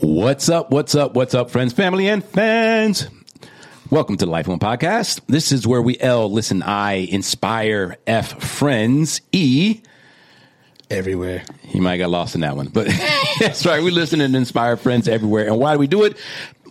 What's up? What's up? What's up, friends, family, and fans? Welcome to the Life On Podcast. This is where we L, listen, I, inspire, F, friends, E. Everywhere. You might get lost in that one, but that's right. We listen and inspire friends everywhere. And why do we do it?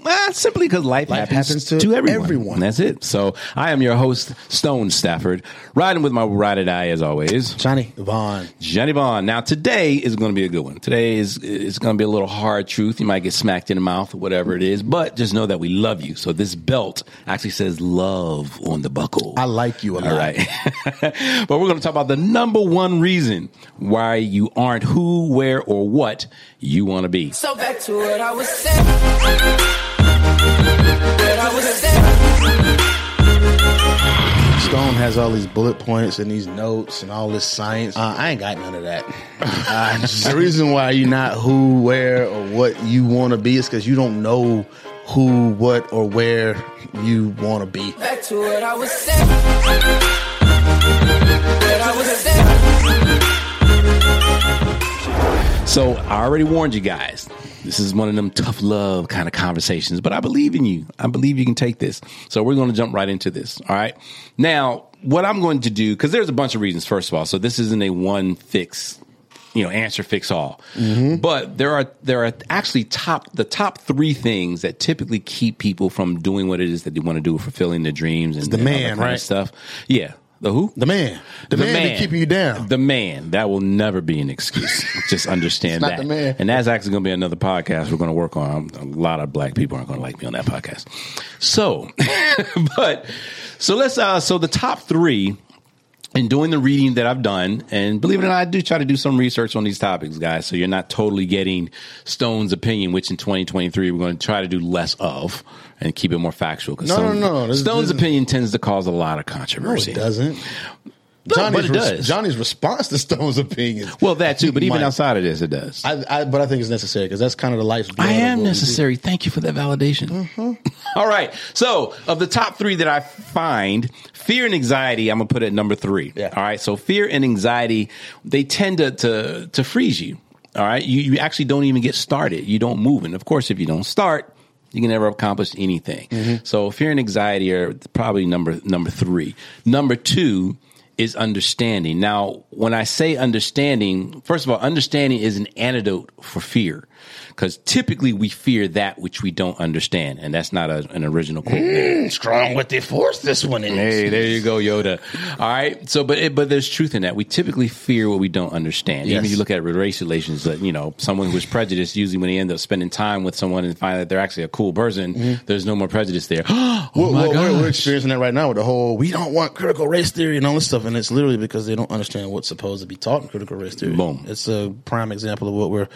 Well, simply because life, Life happens, happens to, to everyone. everyone. That's it. So I am your host, Stone Stafford, riding with my ride or die as always. Johnny Vaughn. Johnny Vaughn. Now today is going to be a good one. Today is is going to be a little hard truth. You might get smacked in the mouth or whatever it is, but just know that we love you. So this belt actually says love on the buckle. I like you a lot. All right. but we're going to talk about the number one reason why you aren't who, where, or what you want to be. So back to what I was saying. What I was saying. Stone has all these bullet points and these notes and all this science. Uh, I ain't got none of that. Uh, the reason why you're not who, where, or what you want to be is because you don't know who, what, or where you want to be. Back to what I was saying. What I was saying. So I already warned you guys. This is one of them tough love kind of conversations, but I believe in you. I believe you can take this. So we're going to jump right into this. All right. Now, what I'm going to do, because there's a bunch of reasons, first of all. So this isn't a one fix, you know, answer fix all. Mm-hmm. But there are there are actually top the top three things that typically keep people from doing what it is that they want to do, fulfilling their dreams and the and all that man, right? stuff. Yeah. The who? The man. The, man, be keeping you down. The man. That will never be an excuse. Just understand that. the man. And that's actually going to be another podcast we're going to work on. A lot of black people aren't going to like me on that podcast. So, but, so let's, uh, so the top three in doing the reading that I've done, and believe it or not, I do try to do some research on these topics, guys. So you're not totally getting Stone's opinion, which in 2023 we're going to try to do less of and keep it more factual. 'cause No, no, no. This- Stone's this- opinion tends to cause a lot of no, controversy. it doesn't. Johnny's, does. Johnny's response to Stone's opinion. Well, that too, but even Might- outside of this, it does. I, I, I, but I think it's necessary because that's kind of the life. of am what we do. necessary. Thank you for that validation. Mm-hmm. All right. So, of the top three that I find, fear and anxiety, I'm gonna put it at number three. Yeah. All right. So, fear and anxiety, they tend to to, to freeze you. All right. You you actually don't even get started. You don't move, and of course, if you don't start. You can never accomplish anything. Mm-hmm. So fear and anxiety are probably number number three. Number two is understanding. Now, when I say understanding, first of all, understanding is an antidote for fear. Because typically we fear that which we don't understand. And that's not a, an original quote. Hmm, strong with the force. This one is. Hey, there you go, Yoda. All right. So, but it, but there's truth in that. We typically fear what we don't understand. Even Yes. if you look at race relations, that you know, someone who's prejudiced, usually when they end up spending time with someone and find that they're actually a cool person, mm-hmm. there's no more prejudice there. oh my oh well, we're, we're experiencing that right now with the whole we don't want critical race theory and all this stuff, and it's literally because they don't understand what's supposed to be taught in critical race theory. Boom. It's a prime example of what we're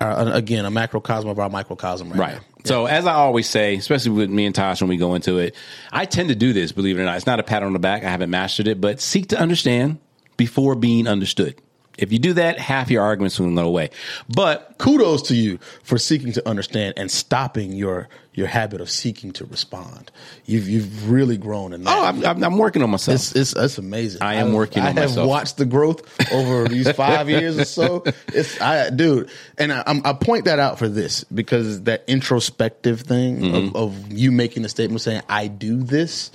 uh, again a macrocosm of our microcosm right, Right. now. So as I always say, especially with me and Tosh when we go into it, I tend to do this, believe it or not. It's not a pat on the back. I haven't mastered it, but seek to understand before being understood. If you do that, half your arguments will go away. But Kudos to you for seeking to understand and stopping your your habit of seeking to respond. You've you've really grown in that. oh, I'm, I'm, I'm working on myself. It's, it's it's amazing. I am I've- working on myself. I have myself. watched the growth over these five years or so. It's I, dude, and I, I'm- I point that out for this because that introspective thing Mm-hmm. of, of you making a statement saying I do this,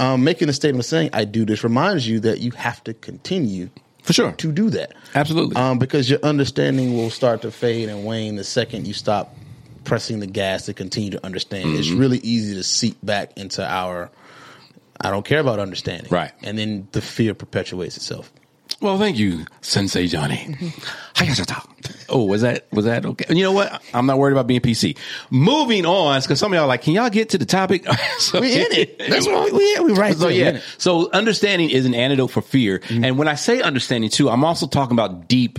um, making a statement saying I do this reminds you that you have to continue For sure. to do that. Absolutely. Um, because your understanding will start to fade and wane the second you stop pressing the gas to continue to understand. It's Mm-hmm. really easy to seep back into our I don't care about understanding. Right. And then the fear perpetuates itself. Well, thank you, Sensei Johnny. Oh, was that was that okay? You know what? I'm not worried about being PC. Moving on, because some of y'all are like, can y'all get to the topic? so, We in it. That's what we, we, right So. Yeah, so understanding is an antidote for fear, mm-hmm. and when I say understanding too, I'm also talking about deep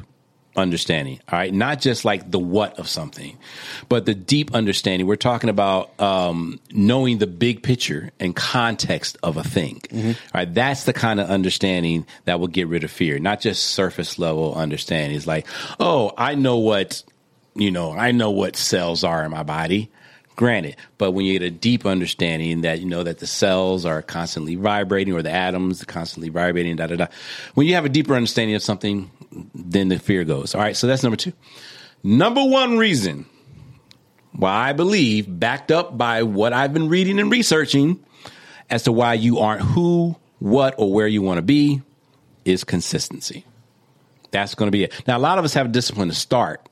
understanding. All right, not just like the what of something, but the deep understanding. We're talking about um, knowing the big picture and context of a thing. All right, that's the kind of understanding that will get rid of fear, not just surface level understanding. It's like, oh, I know what you know, I know what cells are in my body. Granted, but when you get a deep understanding that you know that the cells are constantly vibrating or the atoms are constantly vibrating, da da da. When you have a deeper understanding of something, then the fear goes. All right, so that's number two. Number one reason why I believe, backed up by what I've been reading and researching, as to why you aren't who, what, or where you want to be, is consistency. That's going to be it. Now, a lot of us have discipline to start,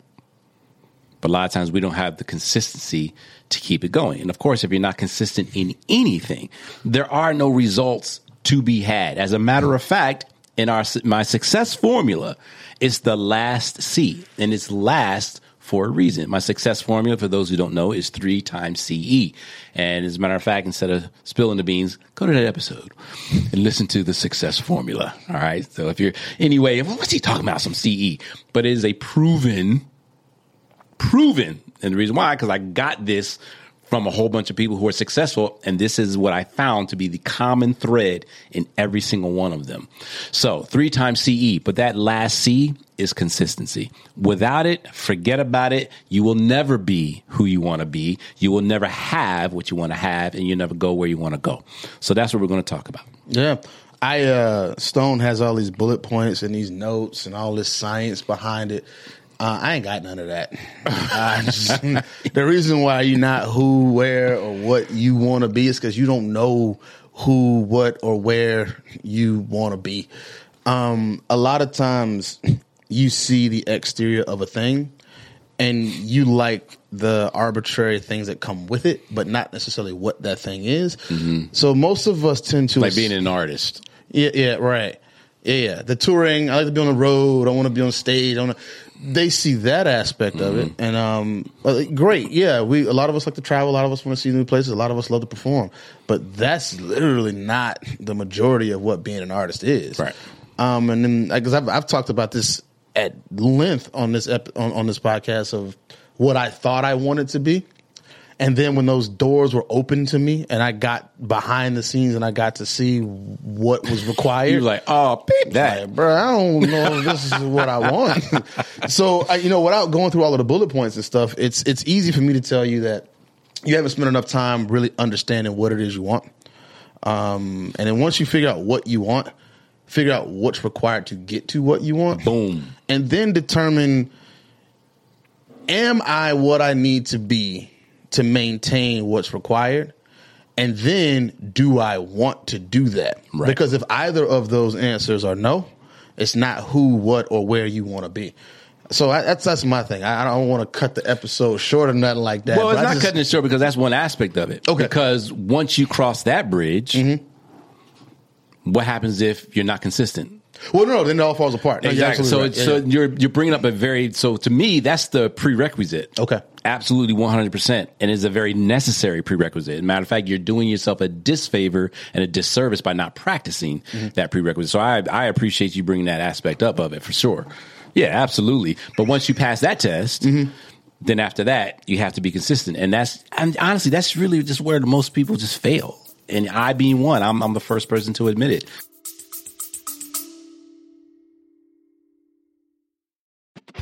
but a lot of times we don't have the consistency to keep it going. And of course, if you're not consistent in anything, there are no results to be had. As a matter of fact, in our my success formula, it's the last C, and it's last for a reason. My success formula, for those who don't know, is three times CE. And as a matter of fact, instead of spilling the beans, go to that episode and listen to the success formula. All right. So if you're anyway, what's he talking about? Some CE, but it is a proven proven. And the reason why, because I got this from a whole bunch of people who are successful. And this is what I found to be the common thread in every single one of them. So three times CE, but that last C is consistency. Without it, forget about it. You will never be who you want to be. You will never have what you want to have and you never go where you want to go. So that's what we're going to talk about. Yeah. I uh Stone has all these bullet points and these notes and all this science behind it. Uh, I ain't got none of that. Just- the reason why you're not who, where, or what you want to be is because you don't know who, what, or where you want to be. Um, a lot of times, you see the exterior of a thing, and you like the arbitrary things that come with it, but not necessarily what that thing is. So most of us tend to Like being an artist. yeah, yeah, right. Yeah, yeah. The touring, I like to be on the road. I want to be on stage. I want to. They see that aspect of it, and um, uh, great. Yeah, we a lot of us like to travel. A lot of us want to see new places. A lot of us love to perform, but that's literally not the majority of what being an artist is. Right. Um, and then because I've I've talked about this at length on this ep- on, on this podcast of what I thought I wanted to be. And then when those doors were open to me and I got behind the scenes and I got to see what was required. You're like, oh, peep that. Like, bro, I don't know if this is what I want. so, I, you know, without going through all of the bullet points and stuff, it's it's easy for me to tell you that you haven't spent enough time really understanding what it is you want. Um, and then once you figure out what you want, figure out what's required to get to what you want. Boom. And then determine am I what I need to be to maintain what's required? And then do I want to do that? Right. Because if either of those answers are no, it's not who, what, or where you want to be. So I, that's that's my thing. I, I don't want to cut the episode short or nothing like that. Well, it's not just- cutting it short because that's one aspect of it. Okay. Because once you cross that bridge, mm-hmm. what happens if you're not consistent? Well, no, then it all falls apart. No, you're Exactly. So, absolutely it's, right. so Yeah, yeah. you're you're bringing up a very so to me that's the prerequisite. Okay. Absolutely, one hundred percent, and is a very necessary prerequisite. Matter of fact, you're doing yourself a disfavor and a disservice by not practicing Mm-hmm. that prerequisite. So I I appreciate you bringing that aspect up of it for sure. Yeah, absolutely. But once you pass that test. Mm-hmm. Then after that, you have to be consistent, and that's and honestly, that's really just where most people just fail. And I being one, I'm, I'm the first person to admit it.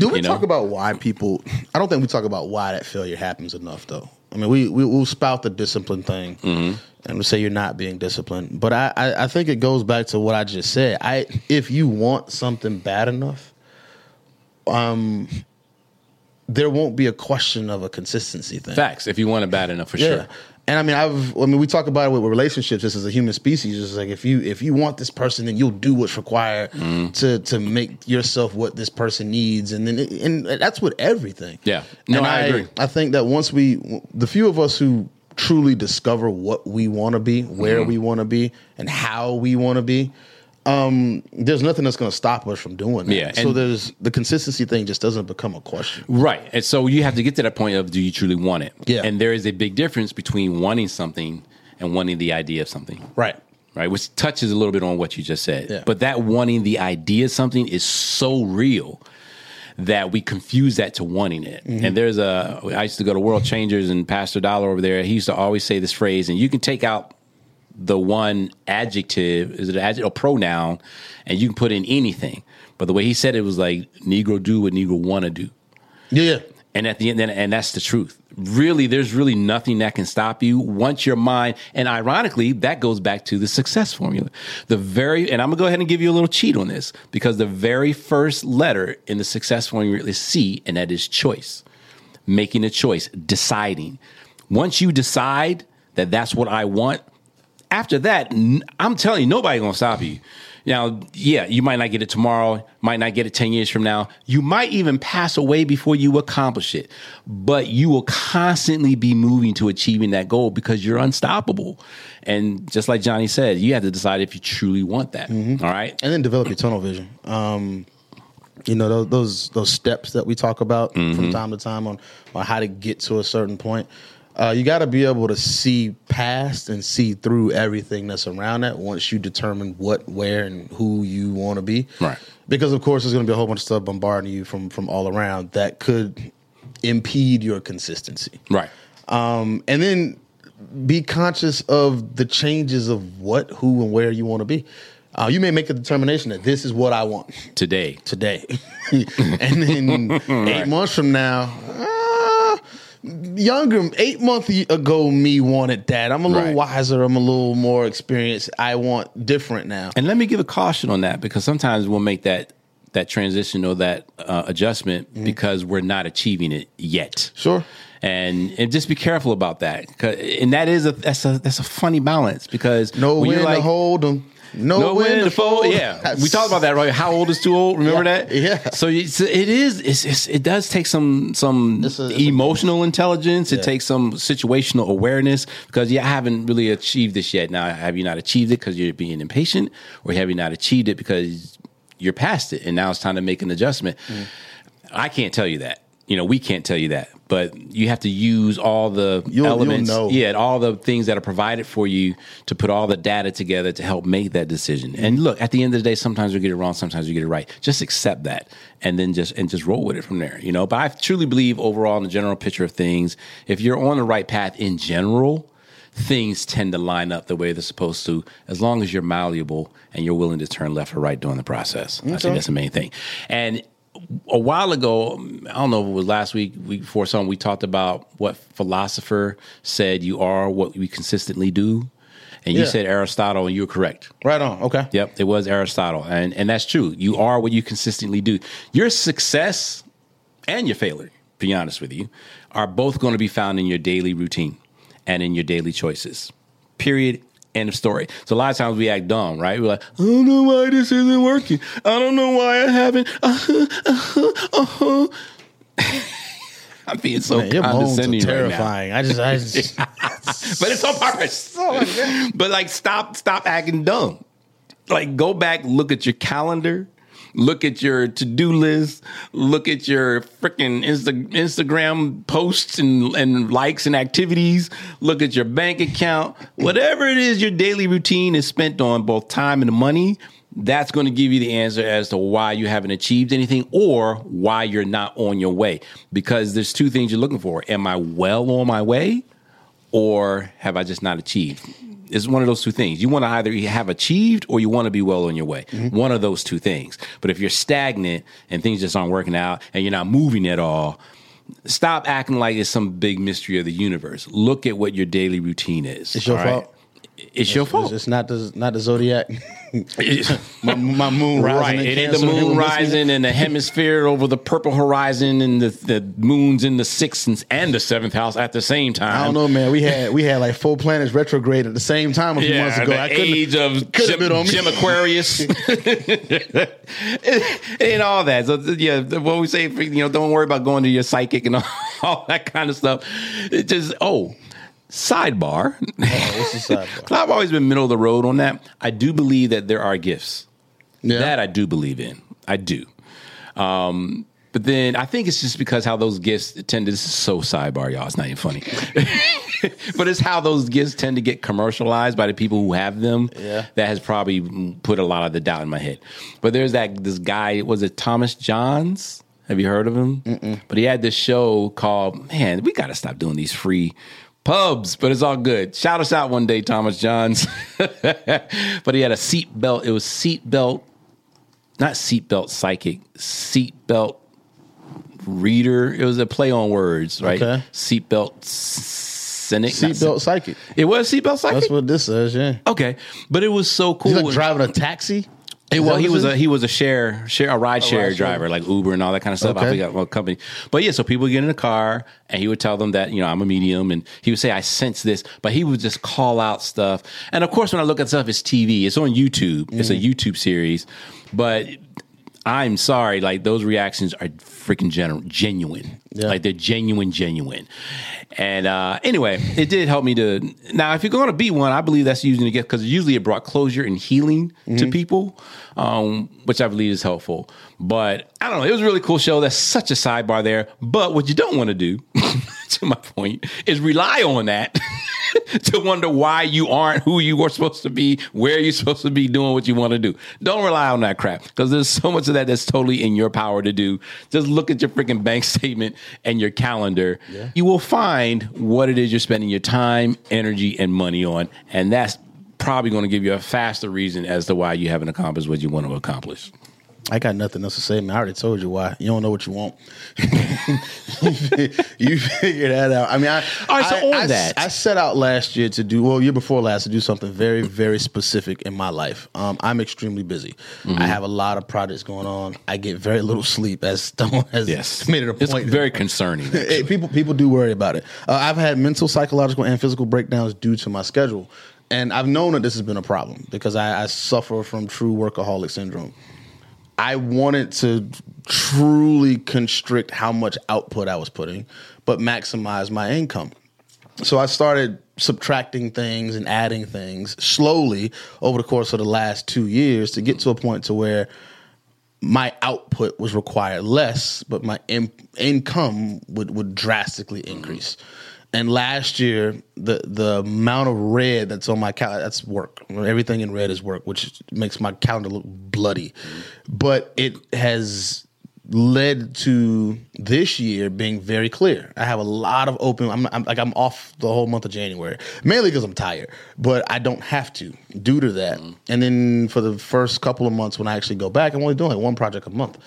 Do we You know? talk about why people? I don't think we talk about why that failure happens enough, though. I mean, we we will spout the discipline thing, Mm-hmm. and we say you're not being disciplined. But I, I I think it goes back to what I just said. I if you want something bad enough, um, there won't be a question of a consistency thing. Facts. If you want it bad enough, for Yeah. sure. And I mean, I've. I mean, we talk about it with relationships. Just as a human species, it's like if you if you want this person, then you'll do what's required Mm-hmm. to to make yourself what this person needs, and then it, and that's with everything. Yeah. No, And I agree. I think that once we, the few of us who truly discover what we want to be, where Mm-hmm. we want to be, and how we want to be, um, there's nothing that's going to stop us from doing that. Yeah, so there's the consistency thing just doesn't become a question. Right. And so you have to get to that point of do you truly want it? Yeah. And there is a big difference between wanting something and wanting the idea of something. Right. Right. Which touches a little bit on what you just said. Yeah. But that wanting the idea of something is so real that we confuse that to wanting it. And there's a, I used to go to World Changers and Pastor Dollar over there. He used to always say this phrase, and you can take out the one adjective, is it an adjective or pronoun, and you can put in anything. But the way he said it was like Negro do what Negro want to do. Yeah. And at the end, and, and that's the truth. Really, there's really nothing that can stop you once your mind. And ironically, that goes back to the success formula. The very, and I'm gonna go ahead and give you a little cheat on this because the very first letter in the success formula is C, and that is choice. Making a choice, deciding. Once you decide that that's what I want, after that, I'm telling you, nobody gonna stop you. Now, yeah, you might not get it tomorrow, might not get it 10 years from now. You might even pass away before you accomplish it. But you will constantly be moving to achieving that goal because you're unstoppable. And just like Johnny said, you have to decide if you truly want that. All right. and then develop your tunnel vision. Um, you know those those, those steps that we talk about from time to time on on how to get to a certain point. Uh, you got to be able to see past and see through everything that's around that once you determine what, where, and who you want to be. Right. Because of course, there's going to be a whole bunch of stuff bombarding you from from all around that could impede your consistency. Right. Um, and then be conscious of the changes of what, who, and where you want to be. Uh, you may make a determination that this is what I want Today. today, and then eight months from now, younger eight months ago, me wanted that. I'm a little Right. wiser. I'm a little more experienced. I want different now. And let me give a caution on that because sometimes we'll make that that transition or that uh, adjustment because we're not achieving it yet. Sure. And and just be careful about that. And that is a that's a that's a funny balance because no you're to like, hold them. Know, know when to fold. Yeah, we talked about that, right? How old is too old? Remember Yeah, that? yeah. So it's, it is. It's, it's, it does take some some It's a- it's emotional intelligence. It takes some situational awareness because you haven't really achieved this yet. Now, have you not achieved it because you're being impatient, or have you not achieved it because you're past it and now it's time to make an adjustment? Mm. I can't tell you that. You know, we can't tell you that, but you have to use all the You'll- you'll elements, know. yeah, all the things that are provided for you to put all the data together to help make that decision. And look, at the end of the day, sometimes you get it wrong, sometimes you get it right. Just accept that, and then just and just roll with it from there. You know, but I truly believe overall in the general picture of things, if you're on the right path in general, things tend to line up the way they're supposed to, as long as you're malleable and you're willing to turn left or right during the process. I think that's the main thing. And a while ago, I don't know if it was last week, week before something, we talked about what philosopher said you are what we consistently do. And you Yeah. said Aristotle, and you were correct. Right on. Okay. Yep, it was Aristotle. And and that's true. You are what you consistently do. Your success and your failure, to be honest with you, are both going to be found in your daily routine and in your daily choices. Period. End of story. So a lot of times we act dumb, right? We're like, I don't know why this isn't working. I don't know why I haven't. Uh-huh, uh-huh, uh-huh. I'm being so Man, your moans are condescending right now terrifying. I just, I just, but it's on purpose. but like, stop, stop acting dumb. Like, go back, look at your calendar, look at your to do list, look at your freaking Insta- Instagram posts and, and likes and activities, look at your bank account, whatever it is your daily routine is spent on, both time and money. That's going to give you the answer as to why you haven't achieved anything or why you're not on your way. Because there's two things you're looking for. Am I well on my way? or have I just not achieved? It's one of those two things. You want to either have achieved or you want to be well on your way. Mm-hmm. One of those two things. But if you're stagnant and things just aren't working out and you're not moving at all, stop acting like it's some big mystery of the universe. Look at what your daily routine is. It's your all right? It's your fault. it's, not the not the zodiac. my, my moon rising. Right. It ain't the moon rising and the hemisphere over the purple horizon and the, the moon's in the sixth and, the seventh house at the same time. I don't know, man. We had we had like four planets retrograde at the same time a few months ago. the I couldn't- age of Jim, on me. Jim Aquarius and all that. So yeah, what we say, you know, don't worry about going to your psychic and all, all that kind of stuff. It just oh, sidebar. What's the sidebar? I've always been middle of the road on that. I do believe that there are gifts. Yeah. That I do believe in. I do. Um, but then I think it's just because how those gifts tend to. This is so sidebar, y'all. It's not even funny. but it's how those gifts tend to get commercialized by the people who have them. Yeah. That has probably put a lot of the doubt in my head. But there's that this guy. Was it Thomas Johns? Have you heard of him? But he had this show called Man. We got to stop doing these free pubs, but it's all good. Shout us out one day, Thomas Johns. but he had a seat belt. It was seat belt, not seat belt psychic, seat belt reader. It was a play on words, right? Okay. Seat belt cynic. Seatbelt psychic. It was seat belt psychic. That's what this says. Yeah. okay, but it was so cool. He's like driving a taxi. Hey, well, he was a he was a share share a ride share ride share. driver like Uber and all that kind of stuff. I Okay. forgot what company, but yeah. So people would get in the car and he would tell them that you know I'm a medium, and he would say I sense this, but he would just call out stuff. And of course, when I look at stuff, it's TV. It's on YouTube. It's a Mm-hmm. YouTube series, but. I'm sorry, like those reactions are freaking gen- genuine. Yeah. Like they're genuine, genuine. And uh, anyway, it did help me to. Now, if you're going to be one, I believe that's using it because usually it brought closure and healing to people, um, which I believe is helpful. But I don't know. It was a really cool show. That's such a sidebar there. But what you don't want to do, to my point, is rely on that. to wonder why you aren't who you were supposed to be, where you're supposed to be doing what you want to do. Don't rely on that crap because there's so much of that that's totally in your power to do. Just look at your freaking bank statement and your calendar. You will find what it is you're spending your time, energy, and money on. And that's probably going to give you a faster reason as to why you haven't accomplished what you want to accomplish. I got nothing else to say, man. I already told you why. You don't know what you want. you figure that out. I mean, I, All right, so I, on I- that- I set out last year to do, well, year before last, to do something very, very specific in my life. Um, I'm extremely busy. Mm-hmm. I have a lot of projects going on. I get very little sleep, as Stone has Yes, made it a point. It's very concerning. People people do worry about it. Uh, I've had mental, psychological, and physical breakdowns due to my schedule, and I've known that this has been a problem because I, I suffer from true workaholic syndrome. I wanted to truly constrict how much output I was putting, but maximize my income. So I started subtracting things and adding things slowly over the course of the last two years to get to a point to where my output was required less, but my in- income would, would drastically increase. And last year, the the amount of red that's on my calendar, that's work. Everything in red is work, which makes my calendar look bloody. But it has led to this year being very clear. I have a lot of open. I'm, I'm like I'm off the whole month of January, mainly because I'm tired, but I don't have to due to that. Mm-hmm. And then for the first couple of months when I actually go back, I'm only doing like one project a month,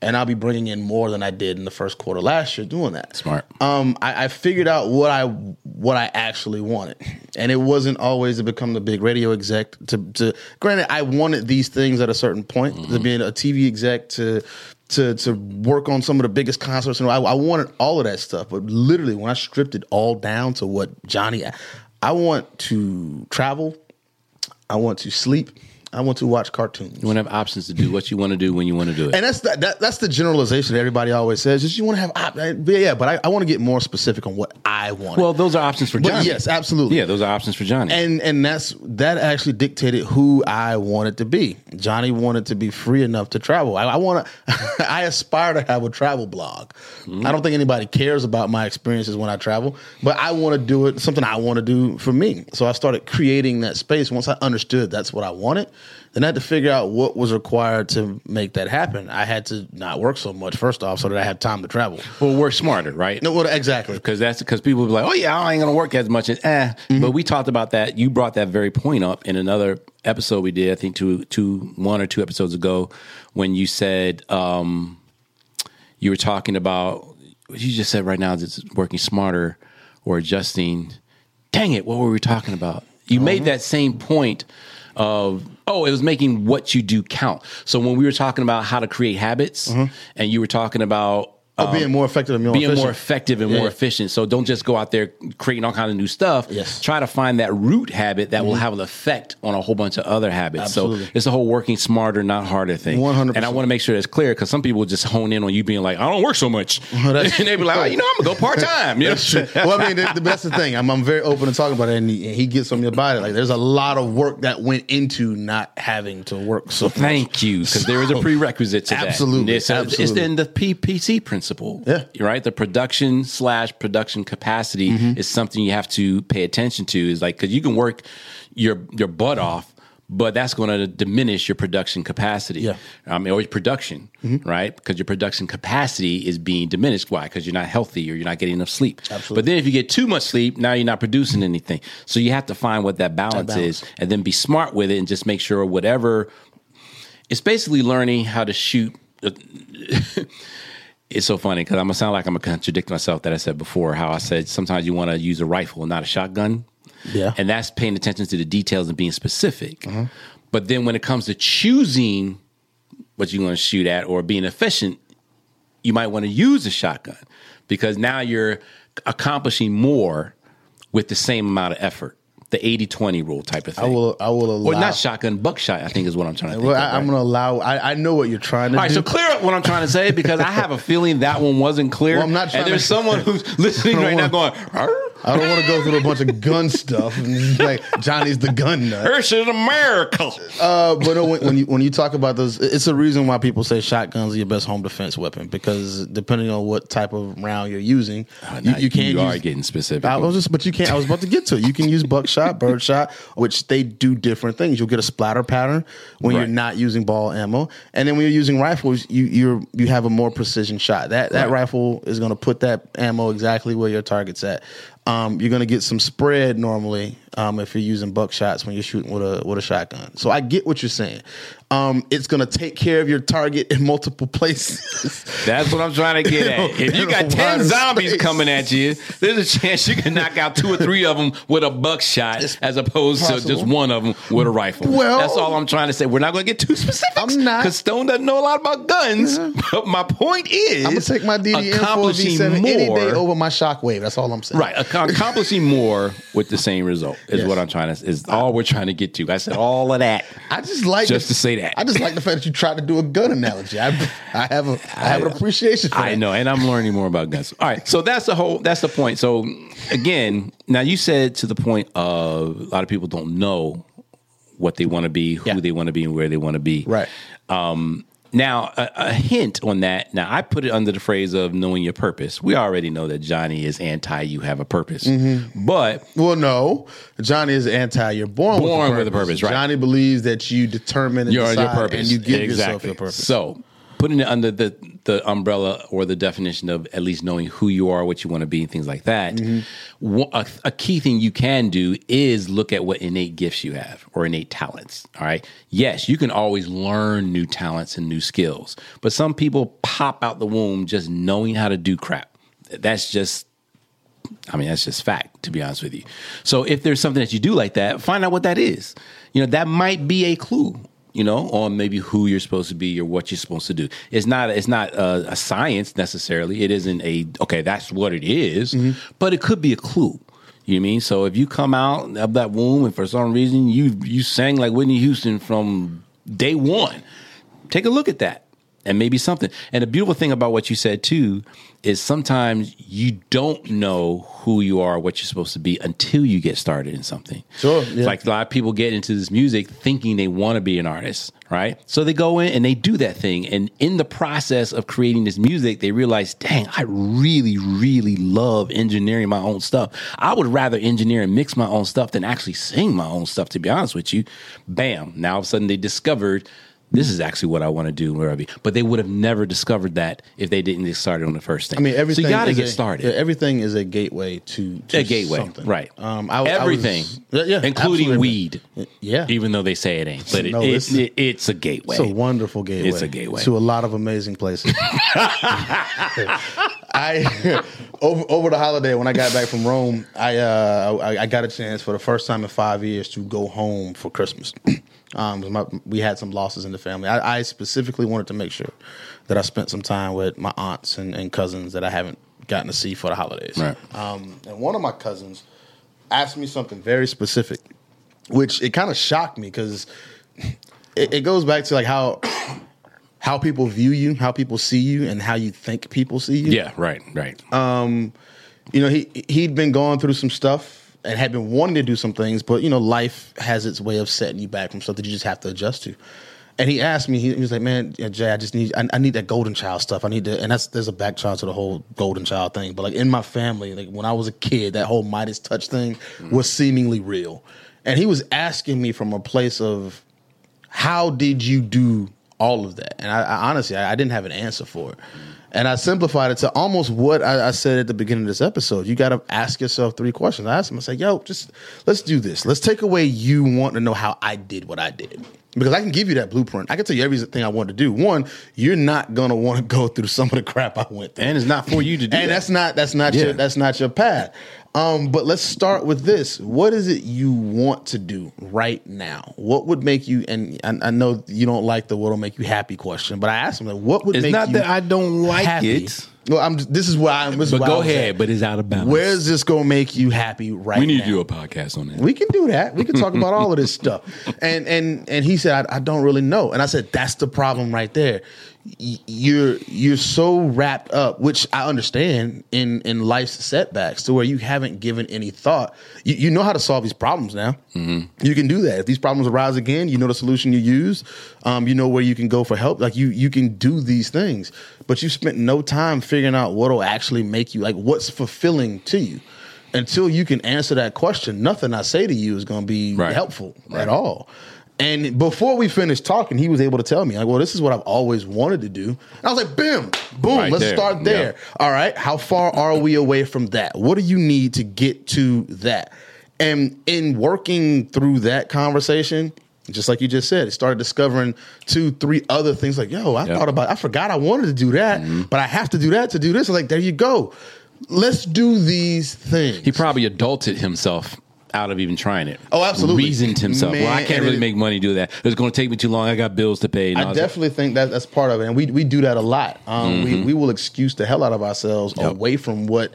and I'll be bringing in more than I did in the first quarter last year doing that. Smart. Um, I, I figured out what I what I actually wanted, and it wasn't always to become the big radio exec. To, to granted, I wanted these things at a certain point to being a TV exec to to to work on some of the biggest concerts, and I, I wanted all of that stuff. But literally, when I stripped it all down to what Johnny, I want to travel, I want to sleep, I want to watch cartoons. You want to have options to do what you want to do when you want to do it. And that's the, that, that's the generalization that everybody always says. Just you want to have, options. yeah, but I, I want to get more specific on what I want. well, those are options for But Johnny. yes, absolutely. Yeah, those are options for Johnny. and and that's that actually dictated who I wanted to be. Johnny wanted to be free enough to travel. I, I want to. I aspire to have a travel blog. Mm-hmm. I don't think anybody cares about my experiences when I travel, but I want to do it. Something I want to do for me. So I started creating that space. Once I understood that's what I wanted, then I had to figure out what was required to make that happen. I had to not work so much first off, so that I had time to travel. well, work smarter, right? No, well, exactly. because that's because people be like, oh yeah, I ain't gonna work as much as eh. Mm-hmm. But we talked about that. You brought that very point up in another episode we did. I think two, two, one or two episodes ago when you said um, you were talking about what you just said right now is it's working smarter or adjusting. Dang it, what were we talking about? You Uh-huh. made that same point of oh, it was making what you do count. So when we were talking about how to create habits, mm-hmm. and you were talking about Oh, being more effective and more being efficient. more effective and Yeah. more efficient. So don't just go out there creating all kind of new stuff. Yes. Mm-hmm. Try to find that root habit that will have an effect on a whole bunch of other habits. Absolutely. So it's a whole working smarter, not harder thing. 100%. And I want to make sure that's clear because some people just hone in on you being like, I don't work so much. and that's- they be like, oh, you know, I'm gonna go part time. You know? Well, I mean, the, the, that's the thing. I'm, I'm very open to talking about it, and he, and he gets on about it. Like, there's a lot of work that went into not having to work. So Thank you, because there is a prerequisite to that. Absolutely, It's, a- it's in the PPC principle. Yeah. right. The production slash production capacity Mm-hmm. is something you have to pay attention to. Is like because you can work your your butt off, but that's going to diminish your production capacity. Yeah. Um, or your production, right? Because your production capacity is being diminished. Why? Because you're not healthy or you're not getting enough sleep. Absolutely. But then if you get too much sleep, now you're not producing anything. So you have to find what that balance, balance. is and then be smart with it and just make sure whatever. It's basically learning how to shoot. it's so funny because I'm gonna sound like I'm gonna contradict myself that I said before. How I said sometimes you want to use a rifle, and not a shotgun. Yeah. and that's paying attention to the details and being specific. Mm-hmm. But then when it comes to choosing what you're going to shoot at or being efficient, you might want to use a shotgun because now you're accomplishing more with the same amount of effort. The 80 20 rule type of thing. I will. I will allow. or not shotgun, buckshot, I think is what I'm trying to think. Well, I, I'm going to allow. I, I know what you're trying to All right, do. so clear up what I'm trying to say because I have a feeling that one wasn't clear. Well, I'm not and there's to- someone who's listening right now going, "Arr, I don't want to go through a bunch of gun stuff and like Johnny's the gun nut. this is America. Uh, but no, when, when you when you talk about those, it's a reason why people say shotguns are your best home defense weapon because depending on what type of round you're using, you, you can't. You are use, getting specific. I was just, but you can't. I was about to get to it. You can use buckshot, birdshot, which they do different things. You'll get a splatter pattern when you're not using ball ammo, and then when you're using rifles, you you're you have a more precision shot. That that Right. rifle is going to put that ammo exactly where your target's at. Um, you're to get some spread normally um, if you're using buckshots when you're shooting with a with a shotgun. So I get what you're saying. Um, it's going to take care of your target in multiple places. That's what I'm trying to get at. If you got 10 zombies space. coming at you, there's a chance you can knock out two or three of them with a buckshot as opposed to just one of them with a rifle. Well- That's all I'm trying to say. We're not going to get too specific. I'm not. Because Stone doesn't know a lot about guns. But my point is, I'm gonna take my DDM for a accomplishing V7 any day over my shockwave. That's all I'm saying. Right, ac- accomplishing more with the same result is Yes. what I'm trying to. Is all we're trying to get to. I said all of that. I just like Just the- to say that. I just like the fact that you tried to do a gun analogy. I, I have a I have an appreciation for it. I that. know, and I'm learning more about guns. All right, so that's the whole. That's the point. So again, now you said to the point of a lot of people don't know what they want to be, who Yeah. they want to be, and where they want to be. Right. Um, Now, a, a hint on that. Now, I put it under the phrase of knowing your purpose. We already know that Johnny is anti you have a purpose, Mm-hmm. but Well, no. Johnny is anti. You're born, Born with, with a a purpose, right. Johnny believes that you determine and your purpose, and you give exactly. yourself your purpose. So, putting it under the the umbrella or the definition of at least knowing who you are, what you want to be, and things like that. Mm-hmm. A, a key thing you can do is look at what innate gifts you have or innate talents. All right. Yes, you can always learn new talents and new skills, but some people pop out the womb just knowing how to do crap. That's just I mean, that's just fact, to be honest with you. So if there's something that you do like that, find out what that is. You know, that might be a clue, you know, on maybe who you're supposed to be or what you're supposed to do. It's not it's not a, a science necessarily. It isn't a okay, that's what it is, mm-hmm. but it could be a clue. You know what I mean? So if you come out of that womb and for some reason you you sang like Whitney Houston from day one, take a look at that and maybe something. And the beautiful thing about what you said too is sometimes you don't know who you are, what you're supposed to be until you get started in something. Sure, It's yeah. Like a lot of people get into this music thinking they want to be an artist, right? So they go in and they do that thing. And in the process of creating this music, they realize, dang, I really, really love engineering my own stuff. I would rather engineer and mix my own stuff than actually sing my own stuff, to be honest with you. Bam. Now all of a sudden they discovered this is actually what I want to do where I be. But they would have never discovered that if they didn't get started on the first thing. I mean, everything. So you got to get a- started. yeah, everything is a gateway to, to a gateway, something. right? Um, I, I was- Everything, yeah, including absolutely. weed. Yeah. even though they say it ain't, but it, No, it, it's- it- it's a gateway. It's a wonderful gateway. It's a gateway. to a lot of amazing places. I over over the holiday when I got back from Rome, I uh, I, I got a chance for the first time in five years to go home for Christmas. Um, my, we had some losses in the family. I, I specifically wanted to make sure that I spent some time with my aunts and, and cousins that I haven't gotten to see for the holidays. Right. Um, and one of my cousins asked me something very specific, which it kind of shocked me because it, it goes back to like how how people view you, how people see you, and how you think people see you. yeah, right, right. Um, You know, he he'd been going through some stuff and had been wanting to do some things, but you know, life has its way of setting you back from stuff that you just have to adjust to. And he asked me, he, he was like, "Man, yeah, Jay, I just need, I, I need that golden child stuff. I need to." And that's there's a back child to the whole golden child thing. But like in my family, like when I was a kid, that whole Midas touch thing mm-hmm. was seemingly real. and he was asking me from a place of how did you do all of that? And I, I honestly, I, I didn't have an answer for it. And I simplified it to almost what I, I said at the beginning of this episode. You got to ask yourself three questions. I asked him, I said, yo, just let's do this. Let's take away you want to know how I did what I did. Because I can give you that blueprint. I can tell you everything I want to do. One, you're not gonna want to go through some of the crap I went through and it's not for you to do. and that. that's not that's not Yeah. your that's not your path. Um, but let's start with this. What is it you want to do right now? What would make you? And I, I know you don't like the "what'll make you happy" question, but I asked him, like, "What would make you It's make not you that I don't like happy?" it. Well, I'm. This is why I'm. This But why go I was ahead, at. but it's out of bounds. Where's this gonna make you happy right we need now? to do a podcast on that. We can do that. We can talk about all of this stuff. And and and he said, I, I don't really know. And I said, that's the problem right there. You're you're so wrapped up, which I understand in in life's setbacks, to where you haven't given any thought. You, you know how to solve these problems now. You can do that. If these problems arise again, you know the solution you use. Um, you know where you can go for help. Like you you can do these things, but you spent no time figuring out what'll actually make you like what's fulfilling to you until you can answer that question, nothing I say to you is going to be Right. helpful at all. And before we finished talking, he was able to tell me, like, well, this is what I've always wanted to do. And I was like, boom, boom, Right let's there. start there. All right, how far are we away from that? What do you need to get to that? And in working through that conversation, just like you just said, it started discovering two, three other things like, yo, I Yep. thought about, I forgot I wanted to do that, Mm-hmm. but I have to do that to do this. Like, there you go. Let's do these things. He probably adulted himself out of even trying it. Oh, absolutely. Reasoned himself. well, I can't really it- make money do that. It's going to take me too long. I got bills to pay. I that. definitely think that that's part of it, and we we do that a lot. Um, we we will excuse the hell out of ourselves Mm-hmm. Yep. away from what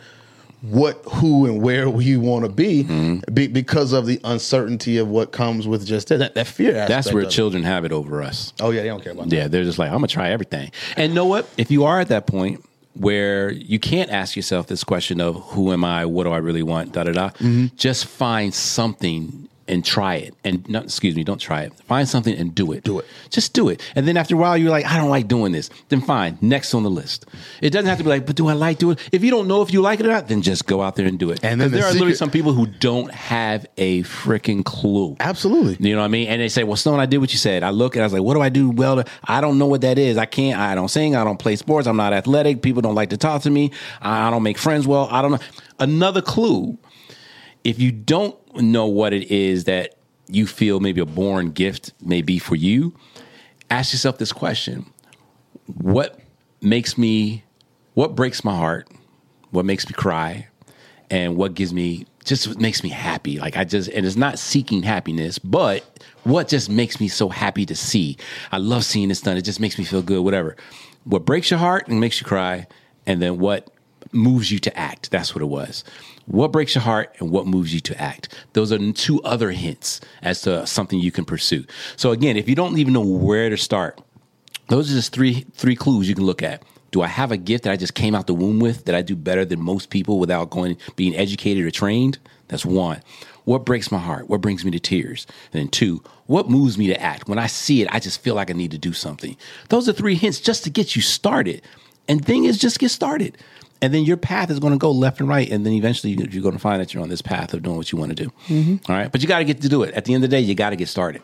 what who and where we want to be, Mm-hmm. be because of the uncertainty of what comes with just that that fear. That's where of it. children have it over us. Oh yeah, they don't care about that. Yeah, they're just like, I'm gonna try everything. And know what? If you are at that point where you can't ask yourself this question of who am I, what do I really want, da da da, Mm-hmm. just find something and try it. And not excuse me, don't try it. Find something and do it. Do it. Just do it. And then after a while you're like, I don't like doing this. Then fine. Next on the list. It doesn't have to be like, but do I like doing it? If you don't know if you like it or not, then just go out there and do it. And then the there are literally some people who don't have a freaking clue. Absolutely. You know what I mean? And they say, "Well, Stone, I did what you said." I look and I was like, "What do I do well?" To, I don't know what that is. I can't. I don't sing. I don't play sports. I'm not athletic. People don't like to talk to me. I I don't make friends well. I don't know. Another clue: if you don't know what it is that you feel maybe a born gift may be for you, ask yourself this question: What makes me? What breaks my heart? What makes me cry? and what gives me just what makes me happy. Like I just and it's not seeking happiness, but what just makes me so happy to see. I love seeing this done. It just makes me feel good. Whatever. What breaks your heart and makes you cry, and then what moves you to act. That's what it was. What breaks your heart and what moves you to act. Those are two other hints as to something you can pursue. So again, if you don't even know where to start, those are just three three clues you can look at. Do I have a gift that I just came out the womb with that I do better than most people without going being educated or trained? That's one. What breaks my heart? What brings me to tears? And then two, what moves me to act? When I see it, I just feel like I need to do something. Those are three hints just to get you started. And thing is, just get started. And then your path is going to go left and right. And then eventually you- you're going to find that you're on this path of doing what you want to do. Mm-hmm. All right. But you got to get to do it. At the end of the day, you got to get started.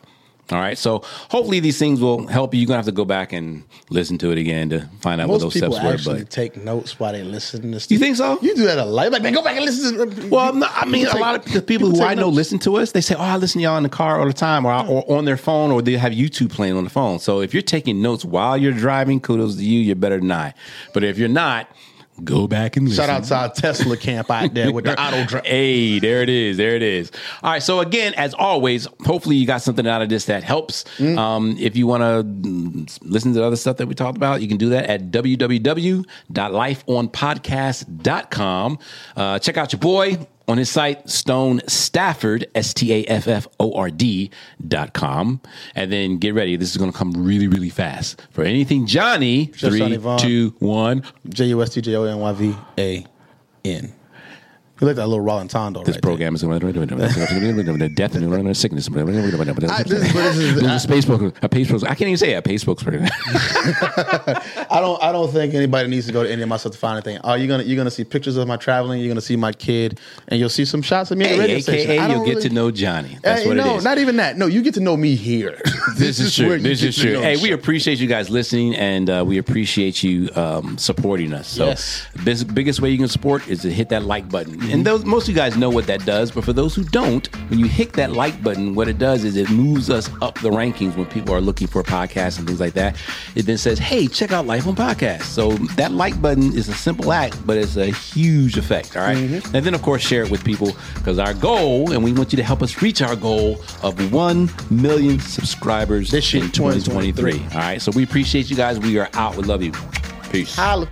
All right. So hopefully these things will help you. You're going to have to go back and listen to it again to find out what those people steps were. actually But take notes while they listen to this. you think so? You do that a lot. Like, man, go back and listen. To, Well, no, I mean, a lot of the people who take I know notes. listen to us. They say, "Oh, I listen to y'all in the car all the time, or, or on their phone, or they have YouTube playing on the phone." So if you're taking notes while you're driving, kudos to you. You're better than I. But if you're not, go back and listen. Shout out to our Tesla camp out there with the auto drive. Hey, there it is. There it is. All right. So again, as always, hopefully you got something out of this that helps. Mm. Um, if you want to listen to the other stuff that we talked about, you can do that at www.lifeonpodcast.com. Uh, check out your boy on his site, Stone Stafford, S T A F F O R D dot com. And then get ready. This is going to come really, really fast. For anything Johnny, Just three, Johnny Vaughn. two, one. J U S T J O N Y V A N. You like that little Rolantando This right program is going to be death and sickness. this- but this is- Facebook, a Facebook. I can't even say a Facebook. there. I don't. I don't think anybody needs to go to any of my stuff to find anything. Oh, you're gonna you're gonna see pictures of my traveling. You're gonna see my kid, and you'll see some shots of me at the radio station. AKA, you'll get to know Johnny. That's Hey, what no, it is. not even that. No, you get to know me here. this is true. This is true. Hey, we appreciate you guys listening, and uh, we appreciate you um, supporting us. So, Yes. this biggest way you can support is to hit that like button. And those, most of you guys know what that does, but for those who don't, when you hit that like button, what it does is it moves us up the rankings when people are looking for podcasts and things like that. It then says, "Hey, check out Life on Podcast." So that like button is a simple act, but it's a huge effect. All right? Mm-hmm. and then of course share it with people because our goal, and we want you to help us reach our goal of one million subscribers This year, in 2023. 2023. All right, so we appreciate you guys. We are out. We love you. Peace. Holla.